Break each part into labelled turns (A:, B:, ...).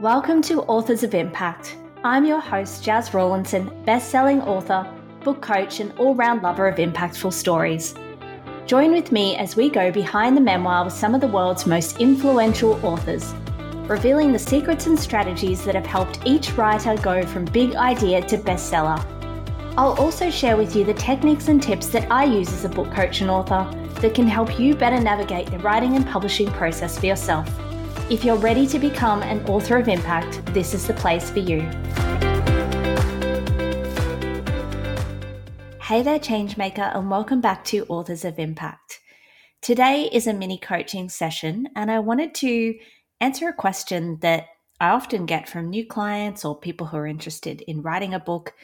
A: Welcome to Authors of Impact. I'm your host, Jas Rawlinson, best-selling author, book coach, and all-round lover of impactful stories. Join with me as we go behind the memoir with some of the world's most influential authors, revealing the secrets and strategies that have helped each writer go from big idea to bestseller. I'll also share with you the techniques and tips that I use as a book coach and author that can help you better navigate the writing and publishing process for yourself. If you're ready to become an author of impact, this is the place for you. Hey there, Changemaker, and welcome back to Authors of Impact. Today is a mini coaching session, and I wanted to answer a question that I often get from new clients or people who are interested in writing a book,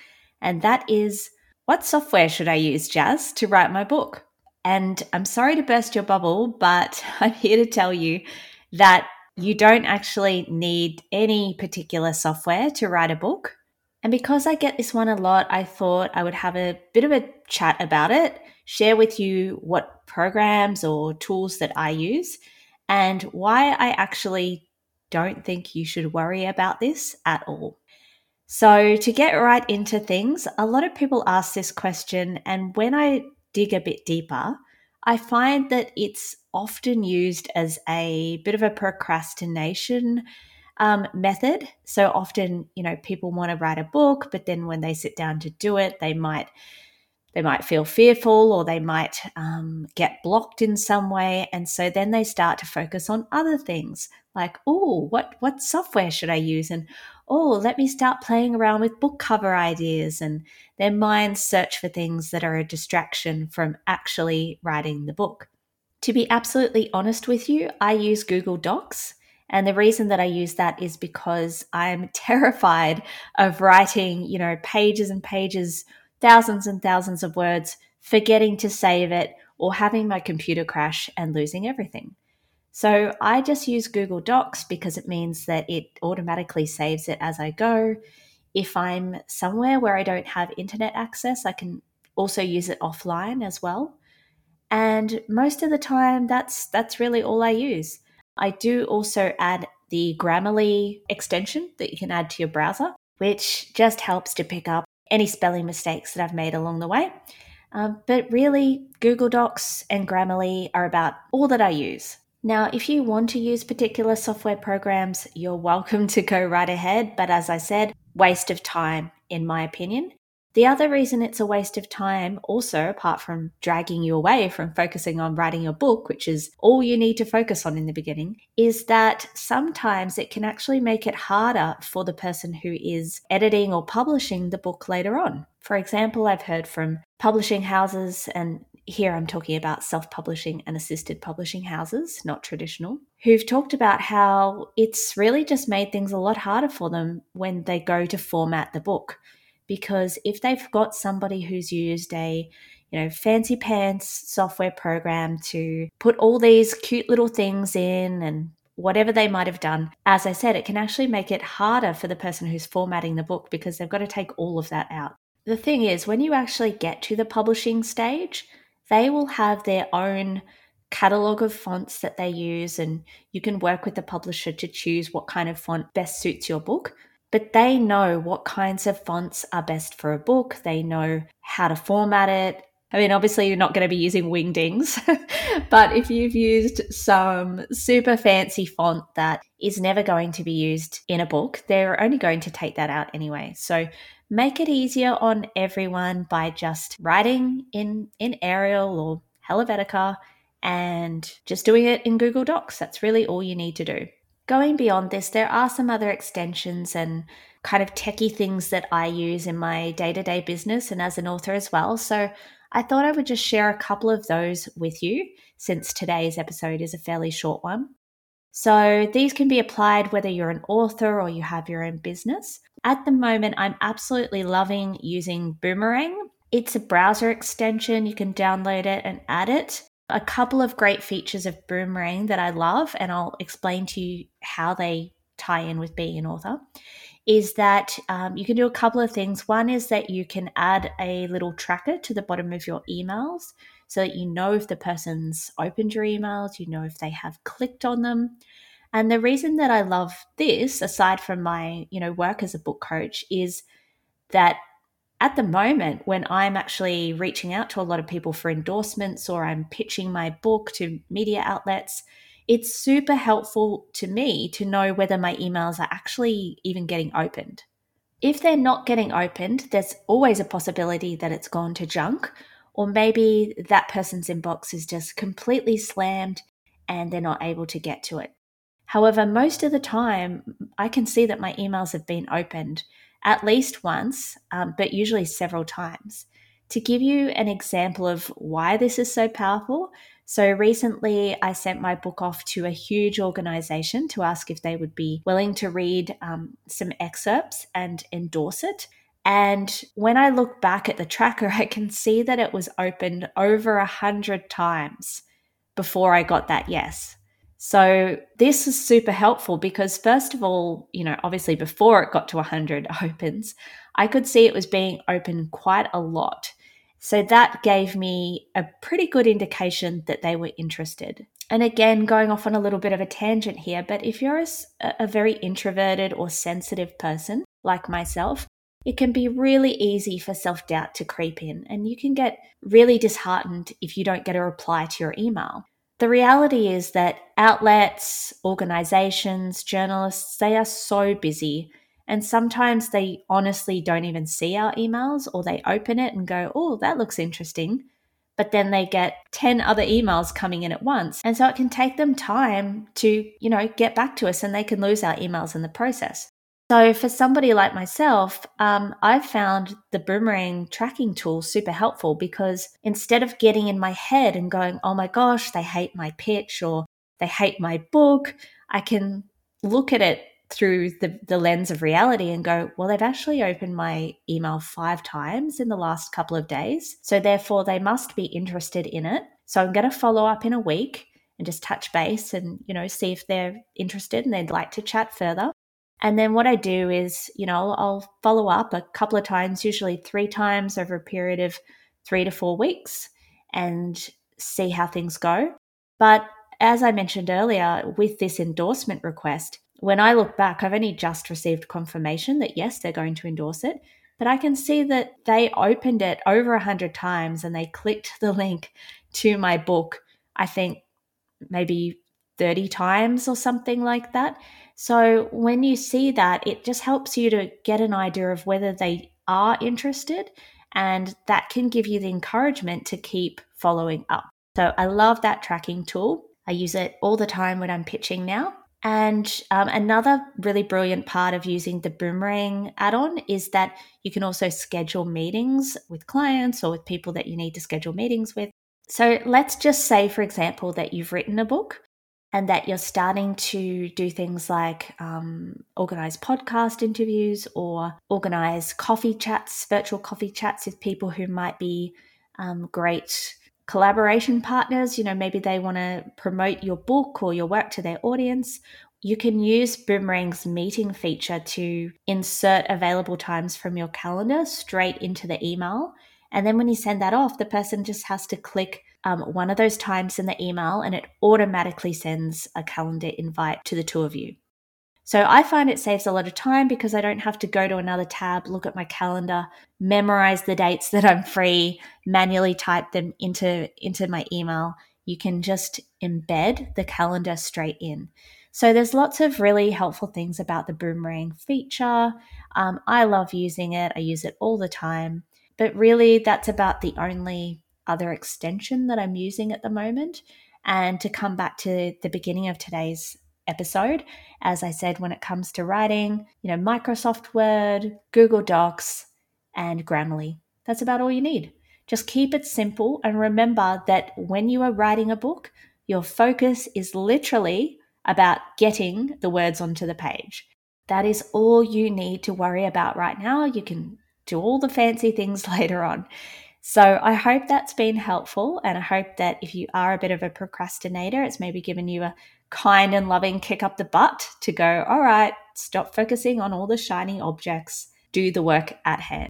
A: and that is what software should I use, Jas, to write my book? And I'm sorry to burst your bubble, but I'm here to tell you that you don't actually need any particular software to write a book. And because I get this one a lot, I thought I would have a bit of a chat about it, share with you what programs or tools that I use, and why I actually don't think you should worry about this at all. So, to get right into things, a lot of people ask this question, and when I dig a bit deeper, I find that it's often used as a bit of a procrastination um, method. So often, you know, people want to write a book, but then when they sit down to do it, they might they might feel fearful or they might um, get blocked in some way, and so then they start to focus on other things like, oh, what what software should I use, and oh, let me start playing around with book cover ideas. And their minds search for things that are a distraction from actually writing the book. To be absolutely honest with you, I use Google Docs. And the reason that I use that is because I'm terrified of writing, you know, pages and pages, thousands and thousands of words, forgetting to save it, or having my computer crash and losing everything. So I just use Google Docs because it means that it automatically saves it as I go. If I'm somewhere where I don't have internet access, I can also use it offline as well. And most of the time that's that's really all I use. I do also add the Grammarly extension that you can add to your browser, which just helps to pick up any spelling mistakes that I've made along the way. Um, but really, Google Docs and Grammarly are about all that I use. Now, if you want to use particular software programs, you're welcome to go right ahead. But as I said, waste of time, in my opinion. The other reason it's a waste of time, also, apart from dragging you away from focusing on writing your book, which is all you need to focus on in the beginning, is that sometimes it can actually make it harder for the person who is editing or publishing the book later on. For example, I've heard from publishing houses and here I'm talking about self publishing and assisted publishing houses, not traditional, who've talked about how it's really just made things a lot harder for them when they go to format the book. Because if they've got somebody who's used a you know, fancy pants software program to put all these cute little things in and whatever they might have done. As I said, it can actually make it harder for the person who's formatting the book because they've got to take all of that out. The thing is, when you actually get to the publishing stage, they will have their own catalog of fonts that they use, and you can work with the publisher to choose what kind of font best suits your book. But they know what kinds of fonts are best for a book, they know how to format it. I mean, obviously, you're not going to be using wingdings, but if you've used some super fancy font that is never going to be used in a book, they're only going to take that out anyway. So make it easier on everyone by just writing in in Arial or Helvetica and just doing it in Google Docs. That's really all you need to do. Going beyond this, there are some other extensions and kind of techie things that I use in my day to day business and as an author as well. So I thought I would just share a couple of those with you since today's episode is a fairly short one. So these can be applied whether you're an author or you have your own business. At the moment, I'm absolutely loving using Boomerang. It's a browser extension. You can download it and add it. A couple of great features of Boomerang that I love, and I'll explain to you how they tie in with being an author, is that um, you can do a couple of things. One is that you can add a little tracker to the bottom of your emails so that you know if the person's opened your emails, you know if they have clicked on them. And the reason that I love this, aside from my, you know, work as a book coach, is that at the moment when I'm actually reaching out to a lot of people for endorsements or I'm pitching my book to media outlets, it's super helpful to me to know whether my emails are actually even getting opened. If they're not getting opened, there's always a possibility that it's gone to junk, or maybe that person's inbox is just completely slammed and they're not able to get to it. However, most of the time, I can see that my emails have been opened at least once, um, but usually several times. To give you an example of why this is so powerful, so recently I sent my book off to a huge organization to ask if they would be willing to read um, some excerpts and endorse it. And when I look back at the tracker, I can see that it was opened over a hundred times before I got that yes. So this is super helpful because first of all, you know, obviously before it got to 100 opens, I could see it was being opened quite a lot. So that gave me a pretty good indication that they were interested. And again, going off on a little bit of a tangent here, but if you're a, a very introverted or sensitive person like myself, it can be really easy for self doubt to creep in, and you can get really disheartened if you don't get a reply to your email. The reality is that outlets, organizations, journalists, they are so busy and sometimes they honestly don't even see our emails or they open it and go, oh, that looks interesting. But then they get 10 other emails coming in at once. And so it can take them time to, you know, get back to us and they can lose our emails in the process. So for somebody like myself, um, I've found the boomerang tracking tool super helpful because instead of getting in my head and going, oh my gosh, they hate my pitch or they hate my book, I can look at it through the, the lens of reality and go, well, they've actually opened my email five times in the last couple of days. So therefore, they must be interested in it. So I'm going to follow up in a week and just touch base and, you know, see if they're interested and they'd like to chat further. And then what I do is, you know, I'll follow up a couple of times, usually three times over a period of three to four weeks and see how things go. But as I mentioned earlier, with this endorsement request, when I look back, I've only just received confirmation that yes, they're going to endorse it, but I can see that they opened it over a hundred times and they clicked the link to my book. I think maybe 30 times or something like that. So when you see that, it just helps you to get an idea of whether they are interested, and that can give you the encouragement to keep following up. So I love that tracking tool. I use it all the time when I'm pitching now. And um, another really brilliant part of using the Boomerang add on is that you can also schedule meetings with clients or with people that you need to schedule meetings with. So let's just say, for example, that you've written a book and that you're starting to do things like um, organize podcast interviews or organize coffee chats, virtual coffee chats with people who might be um, great collaboration partners, you know, maybe they want to promote your book or your work to their audience, you can use Boomerang's meeting feature to insert available times from your calendar straight into the email. And then when you send that off, the person just has to click um, one of those times in the email and it automatically sends a calendar invite to the two of you. So I find it saves a lot of time because I don't have to go to another tab, look at my calendar, memorize the dates that I'm free, manually type them into into my email. You can just embed the calendar straight in. So there's lots of really helpful things about the boomerang feature. Um, I love using it. I use it all the time. But really, that's about the only other extension that I'm using at the moment. And to come back to the beginning of today's episode. As I said, when it comes to writing, you know, Microsoft Word, Google Docs, and Grammarly. That's about all you need. Just keep it simple and remember that when you are writing a book, your focus is literally about getting the words onto the page. That is all you need to worry about right now. You can do all the fancy things later on. So I hope that's been helpful. And I hope that if you are a bit of a procrastinator, it's maybe given you a kind and loving kick up the butt to go, all right, stop focusing on all the shiny objects, do the work at hand.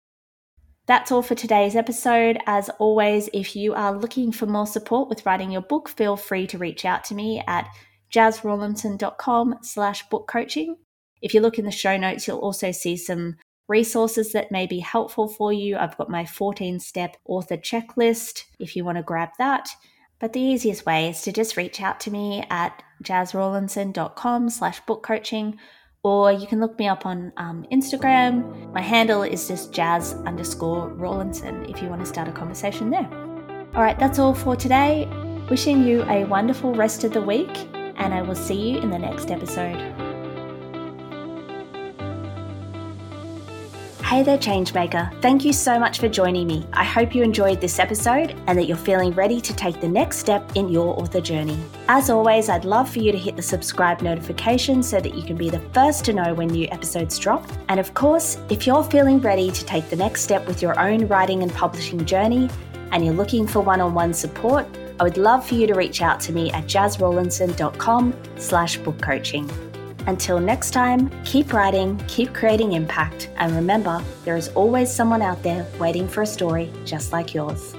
A: That's all for today's episode. As always, if you are looking for more support with writing your book, feel free to reach out to me at jasrawlinson.com slash book coaching. If you look in the show notes, you'll also see some resources that may be helpful for you. I've got my 14 step author checklist if you want to grab that. But the easiest way is to just reach out to me at jasrawlinson.com slash book coaching, or you can look me up on um, Instagram. My handle is just jas underscore Rawlinson if you want to start a conversation there. All right, that's all for today. Wishing you a wonderful rest of the week, and I will see you in the next episode. Hey there, Changemaker. Thank you so much for joining me. I hope you enjoyed this episode and that you're feeling ready to take the next step in your author journey. As always, I'd love for you to hit the subscribe notification so that you can be the first to know when new episodes drop. And of course, if you're feeling ready to take the next step with your own writing and publishing journey and you're looking for one-on-one support, I would love for you to reach out to me at jasrawlinson.com slash book coaching. Until next time, keep writing, keep creating impact, and remember, there is always someone out there waiting for a story just like yours.